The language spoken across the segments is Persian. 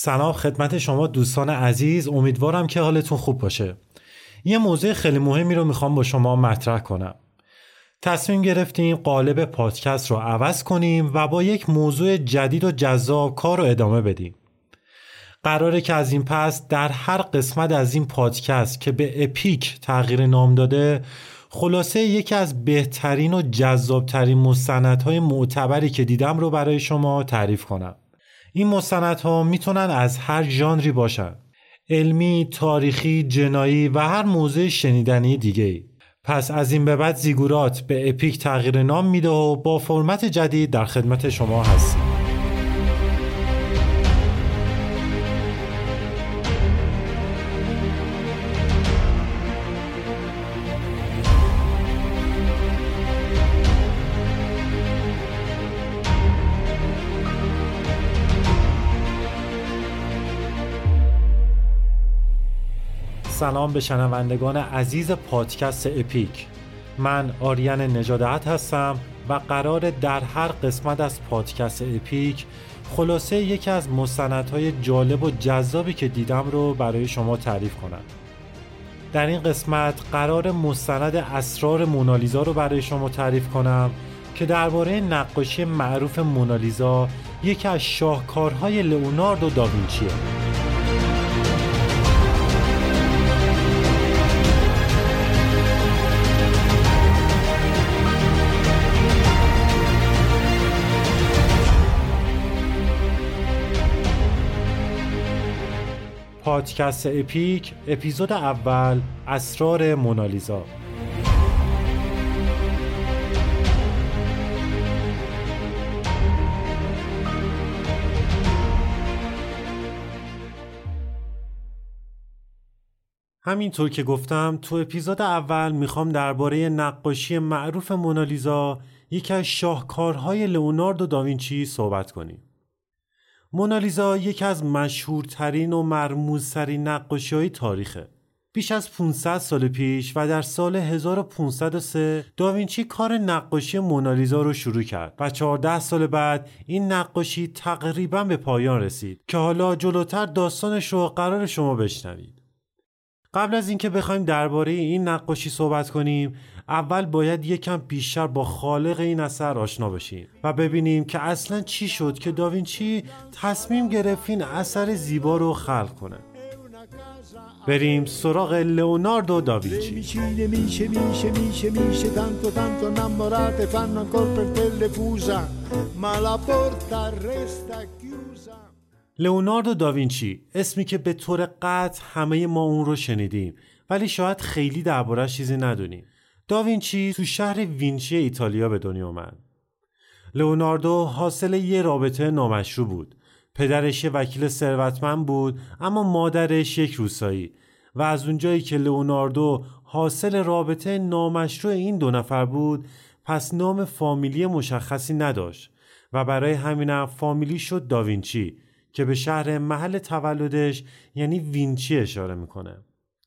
سلام خدمت شما دوستان عزیز امیدوارم که حالتون خوب باشه. یه موضوع خیلی مهمی رو می‌خوام با شما مطرح کنم. تصمیم گرفتیم قالب پادکست رو عوض کنیم و با یک موضوع جدید و جذاب کار رو ادامه بدیم. قراره که از این پس در هر قسمت از این پادکست که به اپیک تغییر نام داده خلاصه یکی از بهترین و جذابترین مستندهای معتبری که دیدم رو برای شما تعریف کنم. این مستندها می‌تونن از هر ژانری باشن علمی، تاریخی، جنایی و هر موضوع شنیدنی دیگه ای. پس از این به بعد زیگورات به اپیک تغییر نام میده و با فرمت جدید در خدمت شما هستیم. سلام به شنوندگان عزیز پادکست اپیک. من آریان نجادت هستم و قرار در هر قسمت از پادکست اپیک خلاصه یکی از مستندهای جالب و جذابی که دیدم رو برای شما تعریف کنم. در این قسمت قرار مستند اسرار مونالیزا رو برای شما تعریف کنم که درباره نقاشی معروف مونالیزا یکی از شاهکارهای لئوناردو داوینچیه. پادکست اپیک اپیزود اول اسرار مونالیزا همینطور که گفتم تو اپیزود اول می‌خوام درباره نقاشی معروف مونالیزا یکی از شاهکارهای لئوناردو داوینچی صحبت کنیم. مونالیزا یکی از مشهورترین و مرموزترین نقاشی های تاریخه. بیش از 500 سال پیش و در سال 1503 داوینچی کار نقاشی مونالیزا رو شروع کرد و 14 سال بعد این نقاشی تقریبا به پایان رسید که حالا جلوتر داستانش رو قرار شما بشنوید. قبل از اینکه بخوایم درباره این نقاشی صحبت کنیم اول باید یکم بیشتر با خالق این اثر آشنا بشیم و ببینیم که اصلا چی شد که داوینچی تصمیم گرفت این اثر زیبا رو خلق کنه. بریم سراغ لئوناردو داوینچی. لئوناردو داوینچی اسمی که به طور قطع همه ما اون رو شنیدیم ولی شاید خیلی درباره چیزی ندونیم. داوینچی تو شهر وینچی ایتالیا به دنیا اومد. لئوناردو حاصل یه رابطه نامشروع بود. پدرش وکیل ثروتمند بود اما مادرش یک روسایی و از اونجایی که لئوناردو حاصل رابطه نامشروع این دو نفر بود پس نام فامیلی مشخصی نداشت. و برای همینم فامیلی شد داوینچی که به شهر محل تولدش یعنی وینچی اشاره می‌کنه.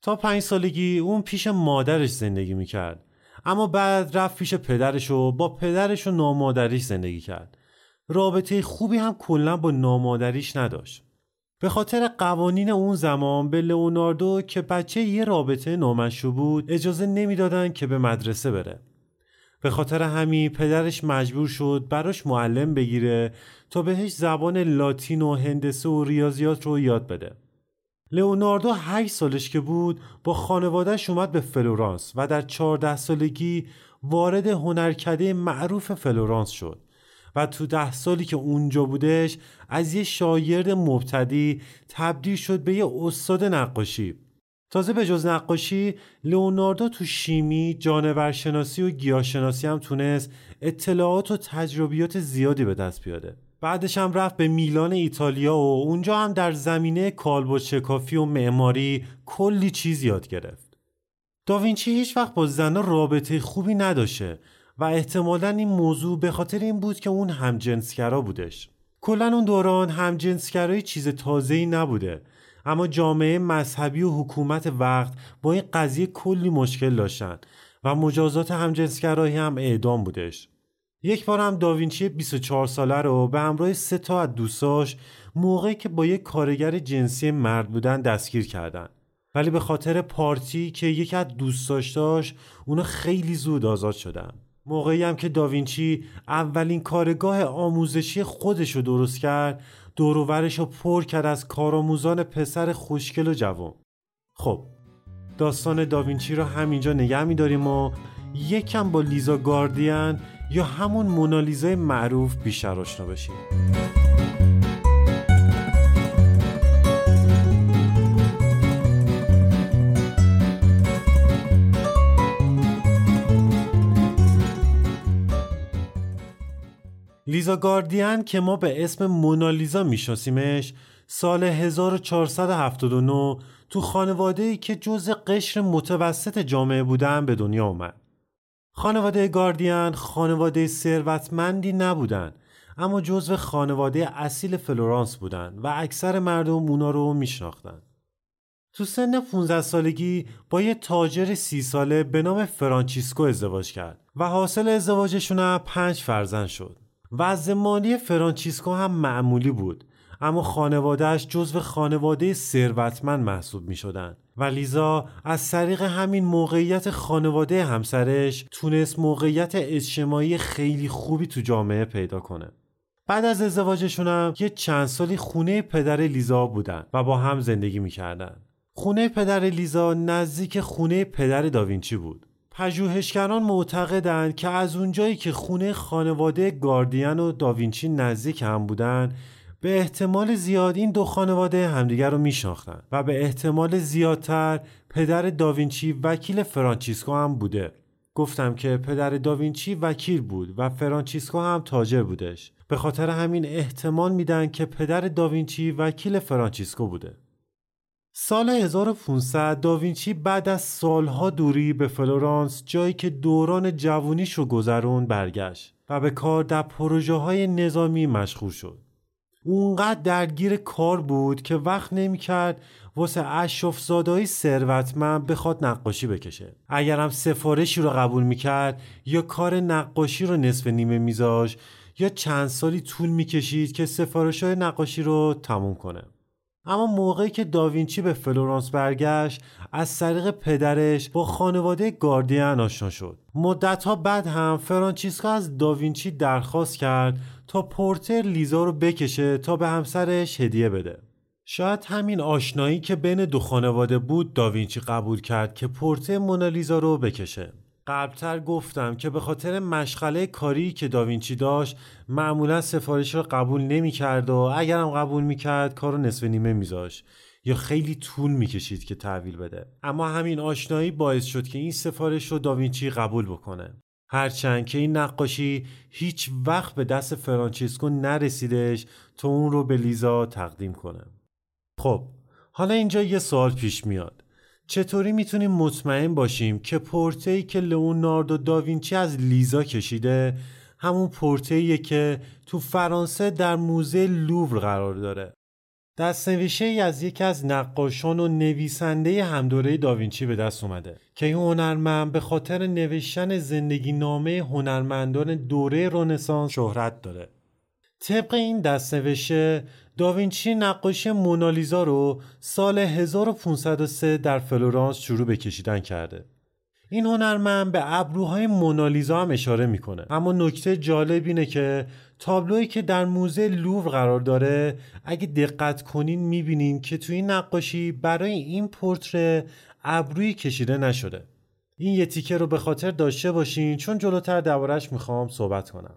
تا پنج سالگی اون پیش مادرش زندگی می‌کرد. اما بعد رفت پیش پدرش و با پدرش و نامادریش زندگی کرد. رابطه خوبی هم کلا با نامادریش نداشت. به خاطر قوانین اون زمان به لئوناردو که بچه یه رابطه نامشروع بود اجازه نمی‌دادن که به مدرسه بره. به خاطر همین پدرش مجبور شد براش معلم بگیره تا بهش زبان لاتین و هندسه و ریاضیات رو یاد بده. لئوناردو 8 سالش که بود با خانوادهش اومد به فلورانس و در 14 سالگی وارد هنرکده معروف فلورانس شد و تو ده سالی که اونجا بودش از یه شاگرد مبتدی تبدیل شد به یه استاد نقاشی تازه به جز نقاشی لئوناردو تو شیمی، جانورشناسی و گیاهشناسی هم تونست اطلاعات و تجربیات زیادی به دست بیاره. بعدش هم رفت به میلان ایتالیا و اونجا هم در زمینه کالبد شکافی و معماری کلی چیز یاد گرفت. داوینچی هیچ وقت با زنها رابطه خوبی نداشته و احتمالا این موضوع به خاطر این بود که اون همجنسگرا بودش. کلا اون دوران همجنسگرایی چیز تازه‌ای نبوده اما جامعه مذهبی و حکومت وقت با این قضیه کلی مشکل داشتن و مجازات همجنسگرایی هم اعدام بودش. یک بار هم داوینچی 24 ساله رو به همراه سه تا از دوستاش موقعی که با یک کارگر جنسی مرد بودن دستگیر کردن. ولی به خاطر پارتی که یک از دوستاش داشت اونا خیلی زود آزاد شدن. موقعی هم که داوینچی اولین کارگاه آموزشی خودش رو درست کرد دوروورش رو پر کرد از کارآموزان پسر خوشگل و جوان. خب داستان داوینچی رو همینجا نگه میداریم و یکم با لیزا گاردین یا همون مونالیزای معروف بیشتر آشنا بشیم. لیزا گاردین که ما به اسم مونالیزا میشناسیمش سال 1479 تو خانواده ای که جز قشر متوسط جامعه بودن به دنیا اومد. خانواده گاردین خانواده ثروتمندی نبودن اما جزو خانواده اصیل فلورانس بودن و اکثر مردم اونا رو میشناختن. تو سن 15 سالگی با یه تاجر سی ساله به نام فرانچیسکو ازدواج کرد و حاصل ازدواجشون پنج فرزند شد. وضع مالی فرانچیسکو هم معمولی بود اما خانوادهش جزو خانواده ثروتمند محسوب می شدن و لیزا از طریق همین موقعیت خانواده همسرش تونست موقعیت اجتماعی خیلی خوبی تو جامعه پیدا کنه. بعد از ازدواجشون هم یه چند سالی خونه پدر لیزا بودن و با هم زندگی می‌کردن. خونه پدر لیزا نزدیک خونه پدر داوینچی بود. پژوهشگران معتقدند که از اونجایی که خونه خانواده گاردین و داوینچی نزدیک هم بودن به احتمال زیاد این دو خانواده همدیگر رو میشناختن و به احتمال زیادتر پدر داوینچی وکیل فرانچیسکو هم بوده. گفتم که پدر داوینچی وکیل بود و فرانچیسکو هم تاجر بودش. به خاطر همین احتمال میدن که پدر داوینچی وکیل فرانچیسکو بوده. سال 1500 داوینچی بعد از سالها دوری به فلورانس جایی که دوران جوونیش رو گذرون برگشت و به کار در پروژه های نظامی مشغول شد. اونقدر درگیر کار بود که وقت نمی‌کرد واسه اشرف زادایی ثروتمند بخواد نقاشی بکشه اگرم سفارشی رو قبول می‌کرد یا کار نقاشی رو نصف نیمه میذاش یا چند سالی طول می‌کشید که سفارش های نقاشی رو تموم کنه اما موقعی که داوینچی به فلورانس برگشت از طریق پدرش با خانواده گاردین آشنا شد. مدتها بعد هم فرانچیسکو از داوینچی درخواست کرد تا پرتره لیزا رو بکشه تا به همسرش هدیه بده. شاید همین آشنایی که بین دو خانواده بود داوینچی قبول کرد که پرتره مونالیزا رو بکشه. قبلتر گفتم که به خاطر مشغله کاری که داوینچی داشت معمولا سفارش رو قبول نمی کرد و اگرم قبول می کرد کار رو نصف نیمه میذاشت. یا خیلی طول می‌کشید که تحویل بده. اما همین آشنایی باعث شد که این سفارش رو داوینچی قبول بکنه. هرچند که این نقاشی هیچ وقت به دست فرانچیسکو نرسیدش تا اون رو به لیزا تقدیم کنه. خب حالا اینجا یه سوال پیش میاد. چطوری می‌تونیم مطمئن باشیم که پورتهی که لئوناردو داوینچی از لیزا کشیده همون پورتهیه که تو فرانسه در موزه لوور قرار داره. دستنویشه ای از یکی از نقاشان و نویسنده همدوره داوینچی به دست اومده که این هنرمند به خاطر نوشتن زندگی نامه هنرمندان دوره رونسانس شهرت داره. طبق این دستنوشته داوینچی نقاشی مونالیزا رو سال 1503 در فلورانس شروع به کشیدن کرده. این هنرمند به ابروهای مونالیزا هم اشاره می‌کنه. اما نکته جالب اینه که تابلویی که در موزه لوور قرار داره اگه دقت کنین می‌بینین که توی این نقاشی برای این پورتره ابرویی کشیده نشده. این یه تیکه رو به خاطر داشته باشین چون جلوتر دربارش می‌خوام صحبت کنم.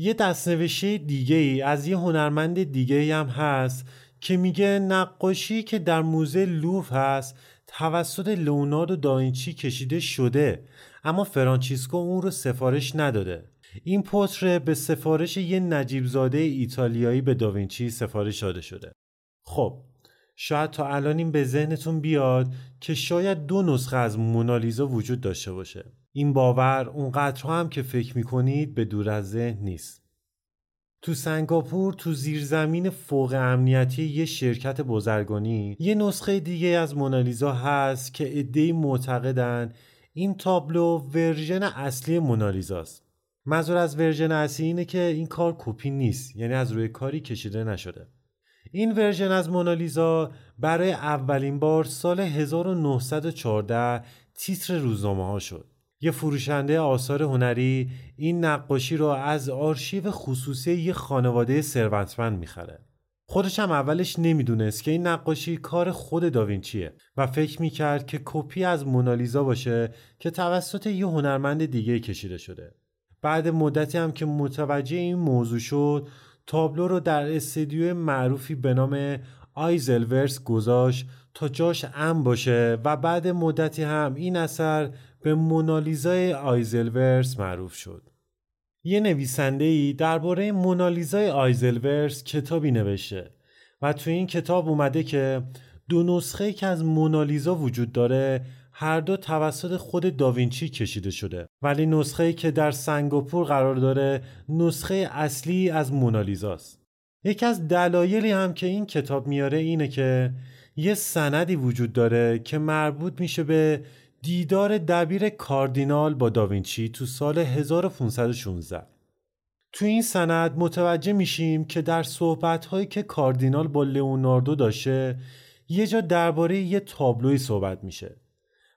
یه دستنوشته دیگه ای از یه هنرمند دیگه ای هم هست که میگه نقاشی که در موزه لوف هست توسط لئوناردو داینچی کشیده شده اما فرانچیسکو اون رو سفارش نداده. این پتر به سفارش یه نجیب زاده ایتالیایی به داوینچی سفارش داده شده. خب شاید تا الان این به ذهنتون بیاد که شاید دو نسخه از مونالیزا وجود داشته باشه. این باور اونقدر هم که فکر می‌کنید به دور از ذهن نیست. تو سنگاپور تو زیرزمین فوق امنیتی یه شرکت بزرگانی یه نسخه دیگه از مونالیزا هست که عدهای معتقدن این تابلو version اصلی مونالیزاست. منظور از version اصلی اینه که این کار کپی نیست یعنی از روی کاری کشیده نشده این version از مونالیزا برای اولین بار سال 1914 تیتر روزنامه ها شد یه فروشنده آثار هنری این نقاشی رو از آرشیو خصوصی یه خانواده ثروتمند می‌خره. خودش هم اولش نمی‌دونست که این نقاشی کار خود داوینچیه و فکر می‌کرد که کپی از مونالیزا باشه که توسط یه هنرمند دیگه کشیده شده. بعد مدتی هم که متوجه این موضوع شد تابلو رو در استدیو معروفی به نام آیزلورس گذاشت تا جاش ام باشه و بعد مدتی هم این اثر به مونالیزای آیزلورس معروف شد. یه نویسنده ای درباره مونالیزای آیزلورس کتابی نوشته و تو این کتاب اومده که دو نسخه که از مونالیزا وجود داره هر دو توسط خود داوینچی کشیده شده ولی نسخه که در سنگاپور قرار داره نسخه اصلی از مونالیزاست یکی از دلایلی هم که این کتاب میاره اینه که یه سندی وجود داره که مربوط میشه به دیدار دبیر کاردینال با داوینچی تو سال 1516 تو این سند متوجه میشیم که در صحبتهایی که کاردینال با لئوناردو داشته یه جا درباره یه تابلوی صحبت میشه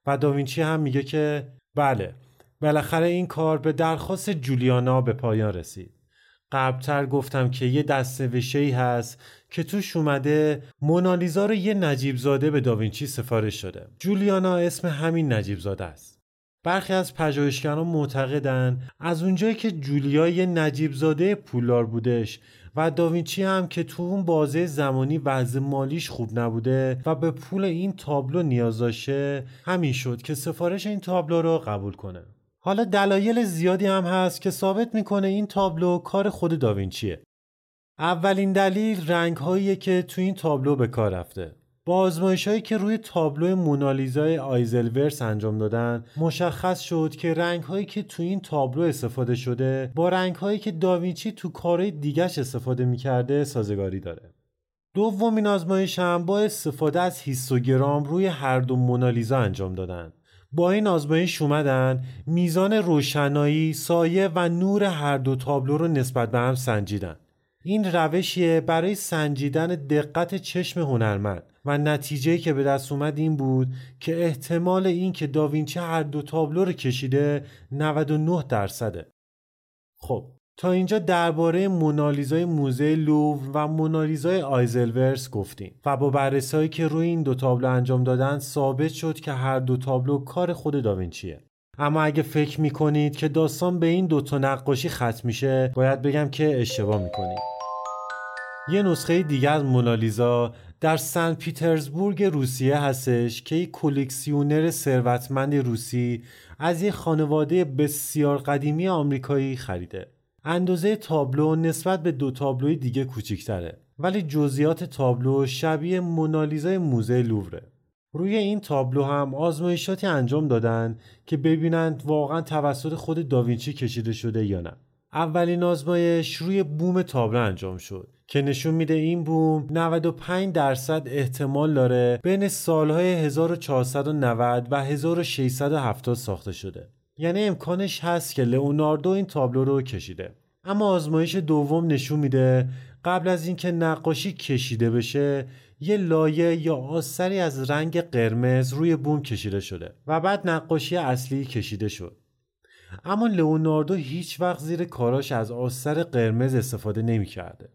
و داوینچی هم میگه که بله بالاخره این کار به درخواست جولیانا به پایان رسید. قبلتر گفتم که یه دست ای هست که توش اومده مونالیزا رو یه نجیب زاده به داوینچی سفارش شده. جولیانا اسم همین نجیب زاده است. برخی از پژوهشگران معتقدن از اونجایی که جولیا یه نجیب زاده پولار بودش و داوینچی هم که تو اون بازه زمانی وضع مالیش خوب نبوده و به پول این تابلو نیاز داشته همین شد که سفارش این تابلو رو قبول کنه. حالا دلایل زیادی هم هست که ثابت می‌کنه این تابلو کار خود داوینچیه. اولین دلیل رنگ که تو این تابلو به کار رفته. با آزمایش هایی که روی تابلو مونالیزای آیزلورس انجام دادن مشخص شد که رنگ هایی که تو این تابلو استفاده شده با رنگ هایی که داوینچی تو کارهای دیگش استفاده می‌کرده سازگاری داره. دومین آزمایش هم با استفاده از هیستوگرام روی هر دو مونالیزا انجام دادن. با این آزمایش اومدن میزان روشنایی، سایه و نور هر دو تابلو رو نسبت به هم سنجیدن. این روشیه برای سنجیدن دقت چشم هنرمند. و نتیجه که به دست اومد این بود که احتمال این که داوینچی هر دو تابلو رو کشیده 99 درصده. خب تا اینجا درباره مونالیزای موزه لوو و مونالیزای آیزلورس گفتیم و با بررسایی که روی این دو تابلو انجام دادن ثابت شد که هر دو تابلو کار خود داوینچیه اما اگه فکر می‌کنید که داستان به این دوتا نقاشی ختم میشه باید بگم که اشتباه می‌کنید یه نسخه دیگه از مونالیزا در سن پیترزبورگ روسیه هستش که یک کلکسیونر ثروتمند روسی از یک خانواده بسیار قدیمی آمریکایی خریده. اندازه تابلو نسبت به دو تابلوی دیگه کوچیکتره ولی جزئیات تابلو شبیه مونالیزای موزه لووره. روی این تابلو هم آزمایشاتی انجام دادن که ببینند واقعا توسط خود داوینچی کشیده شده یا نه. اولین آزمایش روی بوم تابلو انجام شد که نشون میده این بوم 95 درصد احتمال داره بین سالهای 1490 و 1670 ساخته شده یعنی امکانش هست که لئوناردو این تابلو رو کشیده اما آزمایش دوم نشون میده قبل از اینکه نقاشی کشیده بشه یه لایه یا آثری از رنگ قرمز روی بوم کشیده شده و بعد نقاشی اصلی کشیده شد اما لئوناردو هیچ وقت زیر کاراش از آثر قرمز استفاده نمی‌کرده.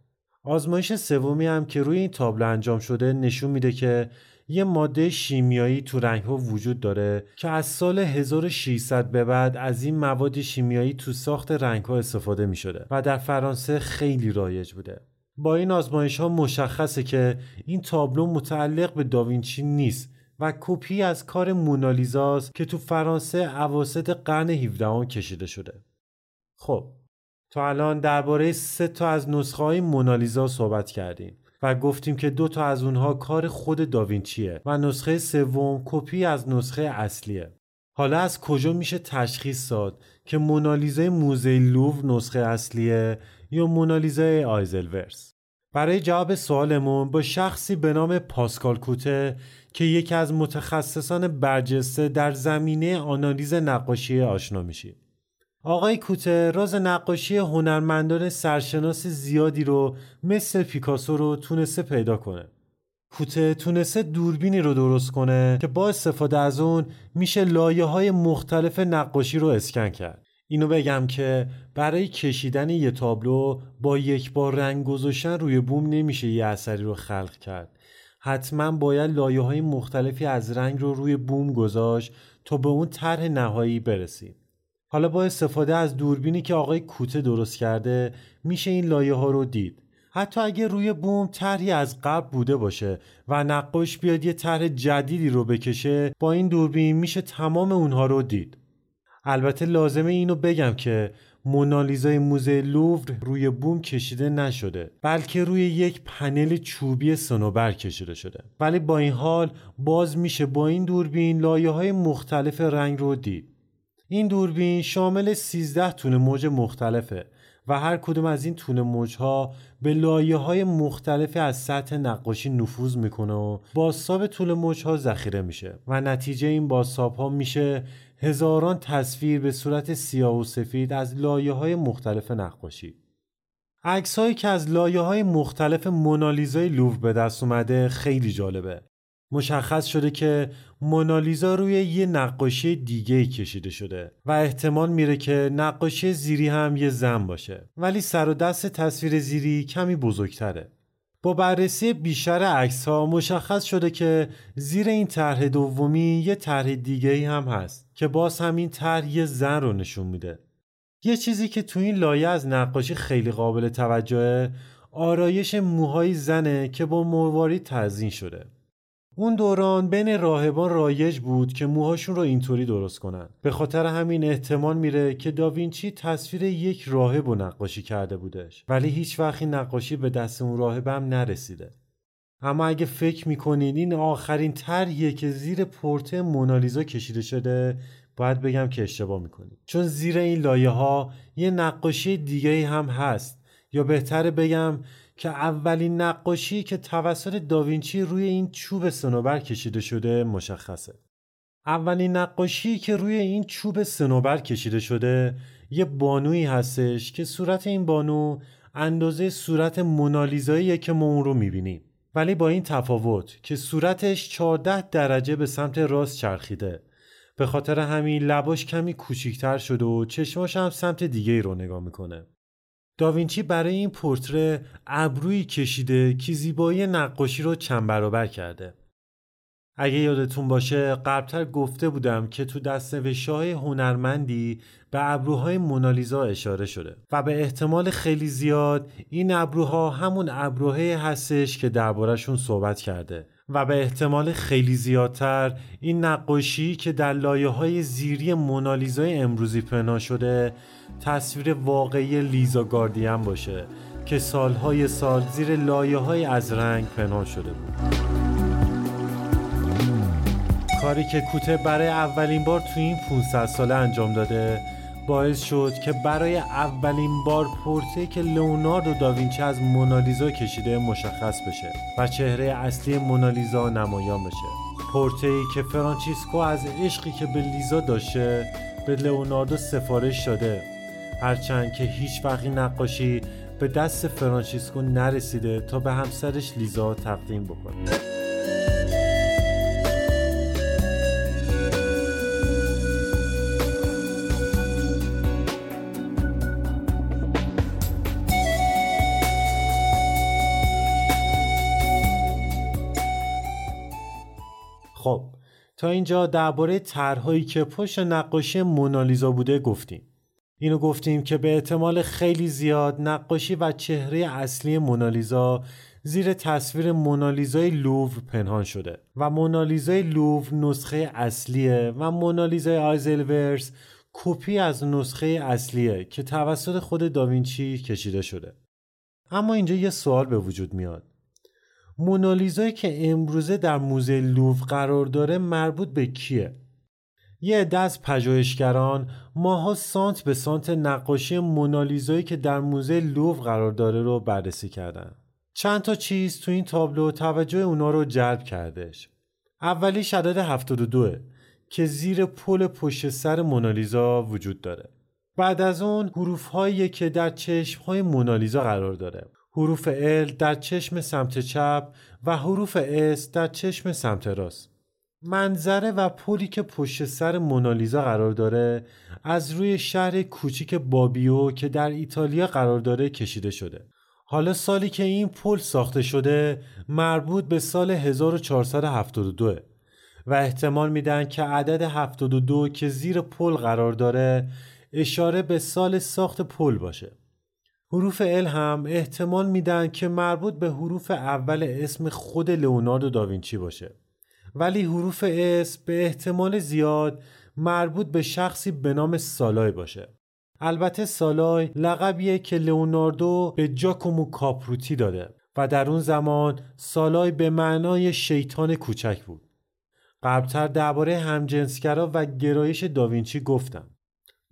آزمایش سومی هم که روی این تابلو انجام شده نشون میده که یه ماده شیمیایی تو رنگ ها وجود داره که از سال 1600 به بعد از این مواد شیمیایی تو ساخت رنگ ها استفاده می شده و در فرانسه خیلی رایج بوده. با این آزمایش ها مشخصه که این تابلو متعلق به داوینچی نیست و کپی از کار مونالیزاست که تو فرانسه اواسط قرن 17 کشیده شده. خب تا الان درباره سه تا از نسخه های مونالیزا صحبت کردیم و گفتیم که دو تا از اونها کار خود داوینچیه و نسخه سوم کپی از نسخه اصلیه. حالا از کجا میشه تشخیص داد که مونالیزای موزه لوو نسخه اصلیه یا مونالیزای آیزلورس؟ برای جواب سوالمون با شخصی به نام پاسکال کوته که یکی از متخصصان برجسته در زمینه آنالیز نقاشی آشنا میشیم. آقای کوته راز نقاشی هنرمندان سرشناس زیادی رو مثل پیکاسو رو تونسته پیدا کنه. کوته تونسته دوربینی رو درست کنه که با استفاده از اون میشه لایه های مختلف نقاشی رو اسکن کرد. اینو بگم که برای کشیدن یه تابلو با یک بار رنگ گذاشتن روی بوم نمیشه یه اثری رو خلق کرد. حتما باید لایه های مختلفی از رنگ رو روی بوم گذاشت تا به اون طرح نهایی برسیم. حالا با استفاده از دوربینی که آقای کوته درست کرده میشه این لایه ها رو دید. حتی اگه روی بوم طرحی از قبل بوده باشه و نقاش بیاد یه طرح جدیدی رو بکشه با این دوربین میشه تمام اونها رو دید. البته لازمه اینو بگم که مونالیزای موزه لوور روی بوم کشیده نشده بلکه روی یک پنل چوبی سنوبر کشیده شده ولی با این حال باز میشه با این دوربین لایه های مختلف رنگ رو دید این دوربین شامل 13 تونه موج مختلفه و هر کدوم از این تونه موجها به لایه های مختلفی از سطح نقاشی نفوذ می‌کنه و بازتاب طول موجها ذخیره میشه و نتیجه این بازتاب ها میشه هزاران تصویر به صورت سیاه و سفید از لایه های مختلف نقاشی. عکس هایی که از لایه های مختلف مونالیزای لوور به دست اومده خیلی جالبه. مشخص شده که مونالیزا روی یه نقاشی دیگه کشیده شده و احتمال میره که نقاشی زیری هم یه زن باشه. ولی سر و دست تصویر زیری کمی بزرگتره. با بررسی بیشتر عکس ها مشخص شده که زیر این طرح دومی یه طرح دیگه هم هست که باز همین طرح یه زن رو نشون میده. یه چیزی که تو این لایه از نقاشی خیلی قابل توجهه آرایش موهای زنه که با مروارید تزین شده. اون دوران بین راهبان رایج بود که موهاشون رو اینطوری درست کنن. به خاطر همین احتمال میره که داوینچی تصویر یک راهب رو نقاشی کرده بودش. ولی هیچ وقتی نقاشی به دست اون راهب هم نرسیده. اما اگه فکر می‌کنین این آخرین طرحیه که زیر پورته مونالیزا کشیده شده باید بگم که اشتباه می‌کنید چون زیر این لایه ها یه نقاشی دیگه هم هست. یا بهتره بگم که اولین نقاشی که توسط داوینچی روی این چوب سنوبر کشیده شده مشخصه. اولین نقاشی که روی این چوب سنوبر کشیده شده یه بانویی هستش که صورت این بانو اندازه صورت مونالیزایی که ما اون رو می‌بینیم. ولی با این تفاوت که صورتش 14 درجه به سمت راست چرخیده به خاطر همین لباش کمی کوچیکتر شده و چشماش هم سمت دیگه ای رو نگاه می‌کنه. داوینچی برای این پورتره ابرویی کشیده که زیبایی نقاشی رو چند برابر کرده. اگه یادتون باشه قبلتر گفته بودم که تو دست های هنرمندی به ابروهای مونالیزا اشاره شده و به احتمال خیلی زیاد این ابروها همون ابروهای هستش که دربارهشون صحبت کرده و به احتمال خیلی زیادتر این نقاشی که در لایه های زیری مونالیزای امروزی پنهان شده تصویر واقعی لیزا گاردین باشه که سالهای سال زیر لایه های از رنگ پنهان شده بود. کاری که کوته برای اولین بار تو این 500 ساله انجام داده باعث شد که برای اولین بار پورته که لئوناردو داوینچی از مونالیزا کشیده مشخص بشه و چهره اصلی مونالیزا نمایان بشه. پورته ای که فرانچیسکو از عشقی که به لیزا داشته به لئوناردو سفارش شده هرچند که هیچ وقتی نقاشی به دست فرانچیسکو نرسیده تا به همسرش لیزا تقدیم بکنه. تا اینجا درباره طرحهایی که پشت نقاشی مونالیزا بوده گفتیم. اینو گفتیم که به احتمال خیلی زیاد نقاشی و چهره اصلی مونالیزا زیر تصویر مونالیزای لوور پنهان شده و مونالیزای لوور نسخه اصلیه و مونالیزای آیزلورس کپی از نسخه اصلیه که توسط خود داوینچی کشیده شده. اما اینجا یه سوال به وجود میاد. مونالیزایی که امروزه در موزه لوف قرار داره مربوط به کیه؟ یه از پژوهشگران ماها سانت به سانت نقاشی مونالیزایی که در موزه لوف قرار داره رو بررسی کردن. چند تا چیز تو این تابلو توجه اونا رو جلب کردش. اولی عدد 72 که زیر پل پشت سر مونالیزا وجود داره. بعد از اون حروف که در چشم های مونالیزا قرار داره حروف L در چشم سمت چپ و حروف S در چشم سمت راست. منظره و پلی که پشت سر مونالیزا قرار داره از روی شهر کوچیک بابیو که در ایتالیا قرار داره کشیده شده. حالا سالی که این پل ساخته شده مربوط به سال 1472 و احتمال میدن که عدد 72 که زیر پل قرار داره اشاره به سال ساخت پل باشه. حروف ال هم احتمال میدن که مربوط به حروف اول اسم خود لئوناردو داوینچی باشه. ولی حروف اس به احتمال زیاد مربوط به شخصی به نام سالای باشه. البته سالای لقبیه که لئوناردو به جاکومو کاپروتی داده و در اون زمان سالای به معنای شیطان کوچک بود. قبلتر درباره همجنسگرا و گرایش داوینچی گفتم.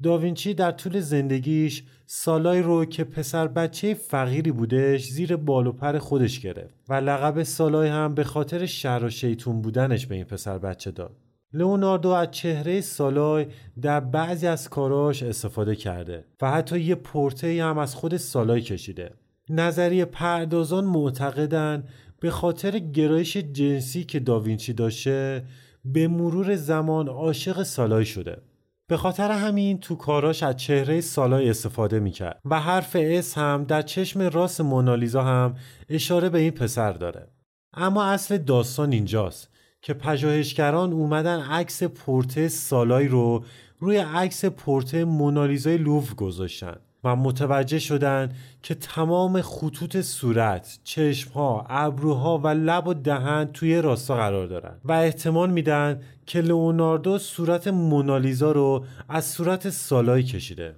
داوینچی در طول زندگیش سالای رو که پسر بچه فقیری بودش زیر بال و پر خودش گرفت و لقب سالای هم به خاطر شر و شیطون بودنش به این پسر بچه داد. لئوناردو از چهره سالای در بعضی از کاراش استفاده کرده و حتی یه پورته هم از خود سالای کشیده. نظریه پردازان معتقدن به خاطر گرایش جنسی که داوینچی داشته به مرور زمان عاشق سالای شده. به خاطر همین تو کاراش از چهره سالای استفاده می‌کرد و حرف اس هم در چشم راست مونالیزا هم اشاره به این پسر داره. اما اصل داستان اینجاست که پژوهشگران اومدن عکس پورته سالای رو روی عکس پورته مونالیزای لوف گذاشتن. و متوجه شدن که تمام خطوط صورت، چشمها، ابروها و لب و دهن توی راستا قرار دارن و احتمال میدن که لئوناردو صورت مونالیزا رو از صورت سالای کشیده.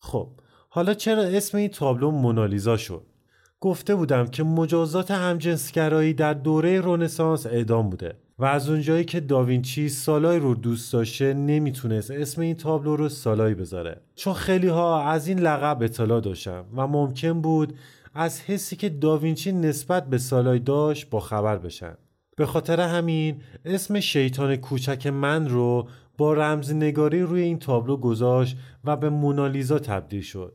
خب حالا چرا اسم این تابلو مونالیزا شد؟ گفته بودم که مجازات همجنسگرایی در دوره رونسانس اعدام بوده و از اونجایی که داوینچی سالای رو دوست داشته نمی‌تونست اسم این تابلو رو سالای بذاره. چون خیلی ها از این لقب اطلاع داشتم و ممکن بود از حسی که داوینچی نسبت به سالای داشت با خبر بشن. به خاطر همین اسم شیطان کوچک من رو با رمزنگاری روی این تابلو گذاشت و به مونالیزا تبدیل شد.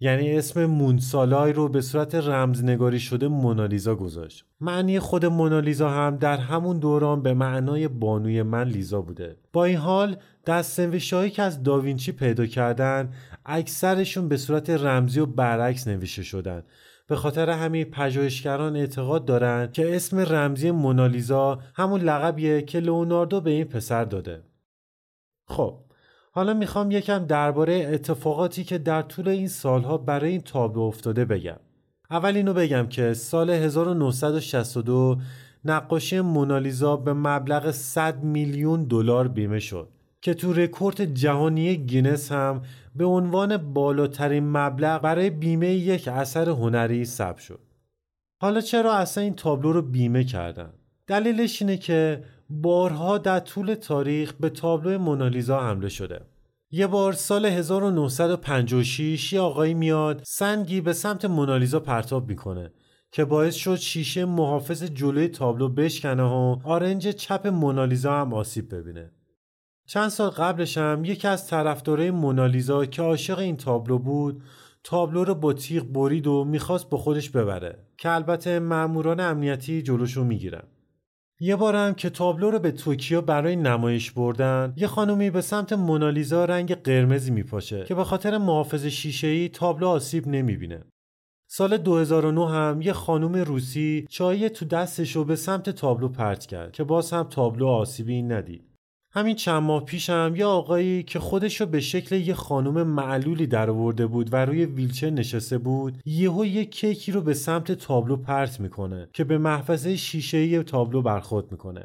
یعنی اسم مونسالای رو به صورت رمزنگاری شده مونالیزا گذاشت. معنی خود مونالیزا هم در همون دوران به معنای بانوی من لیزا بوده. با این حال دستنوشتهایی که از داوینچی پیدا کردن اکثرشون به صورت رمزی و برعکس نوشته شدن. به خاطر همین پژوهشگران اعتقاد دارند که اسم رمزی مونالیزا همون لقبیه که لئوناردو به این پسر داده. خب حالا می‌خوام یکم درباره اتفاقاتی که در طول این سالها برای این تابلو افتاده بگم. اول اینو بگم که سال 1962 نقاشی مونالیزا به مبلغ 100 میلیون دلار بیمه شد که تو رکورد جهانی گینس هم به عنوان بالاترین مبلغ برای بیمه یک اثر هنری ثبت شد. حالا چرا اصلا این تابلو رو بیمه کردن؟ دلیلش اینه که بارها در طول تاریخ به تابلو مونالیزا حمله شده. یه بار سال 1956 یه آقایی میاد سنگی به سمت مونالیزا پرتاب می‌کنه که باعث شد شیشه محافظ جلوی تابلو بشکنه و آرنج چپ مونالیزا هم آسیب ببینه. چند سال قبلش هم یکی از طرفدارای مونالیزا که عاشق این تابلو بود تابلو رو با تیغ برید و می‌خواست با خودش ببره که البته ماموران امنیتی جلوشو می‌گیرن. یه بارم که تابلو رو به توکیو برای نمایش بردن یه خانومی به سمت مونالیزا رنگ قرمزی میپاشه که به خاطر محافظ شیشه‌ای تابلو آسیب نمی‌بینه. سال 2009 هم یه خانوم روسی چای تو دستش رو به سمت تابلو پرت کرد که باز هم تابلو آسیبی ندید. همین چند ماه پیشم یه آقایی که خودش رو به شکل یه خانم معلولی درآورده بود و روی ویلچر نشسته بود یهو یه کیکی رو به سمت تابلو پرت می‌کنه که به محفظه شیشه تابلو برخورد می‌کنه.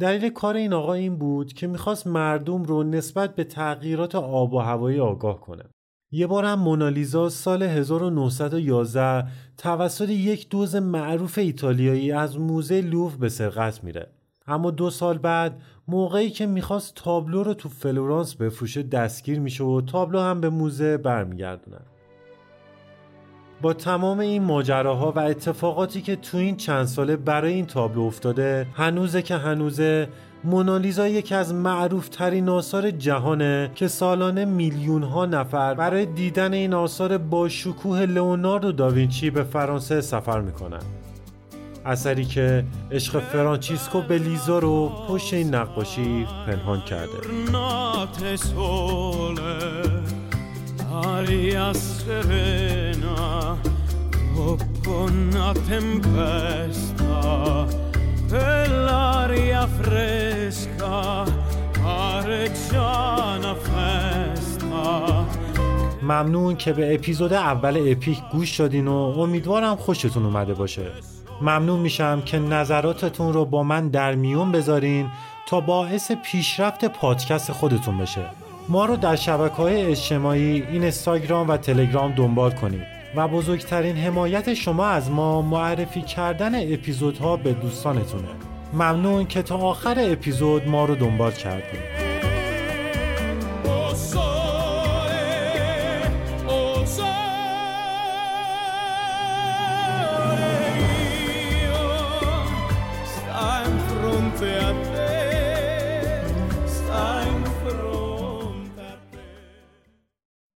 دلیل کار این آقا این بود که می‌خواست مردم رو نسبت به تغییرات آب و هوایی آگاه کنه. یه بار هم مونالیزا سال 1911 توسط یک دوز معروف ایتالیایی از موزه لوف به سرقت میره. اما دو سال بعد موقعی که می‌خواست تابلو رو تو فلورانس بفروشه دستگیر میشه و تابلو هم به موزه برمیگردونن. با تمام این ماجراها و اتفاقاتی که تو این چند ساله برای این تابلو افتاده هنوزه که هنوزه مونالیزا یکی از معروف ترین آثار جهانه که سالانه میلیون ها نفر برای دیدن این آثار با شکوه لئوناردو داوینچی به فرانسه سفر می‌کنن. اثری که عشق فرانچیسکو بلیزا رو پشت این نقاشی پنهان کرده. ممنون که به اپیزود اول اپیک گوش شدین و امیدوارم خوشتون اومده باشه. ممنون میشم که نظراتتون رو با من در میون بذارین تا باعث پیشرفت پادکست خودتون بشه. ما رو در شبکه های اجتماعی این اینستاگرام و تلگرام دنبال کنید و بزرگترین حمایت شما از ما معرفی کردن اپیزودها به دوستانتونه. ممنون که تا آخر اپیزود ما رو دنبال کردید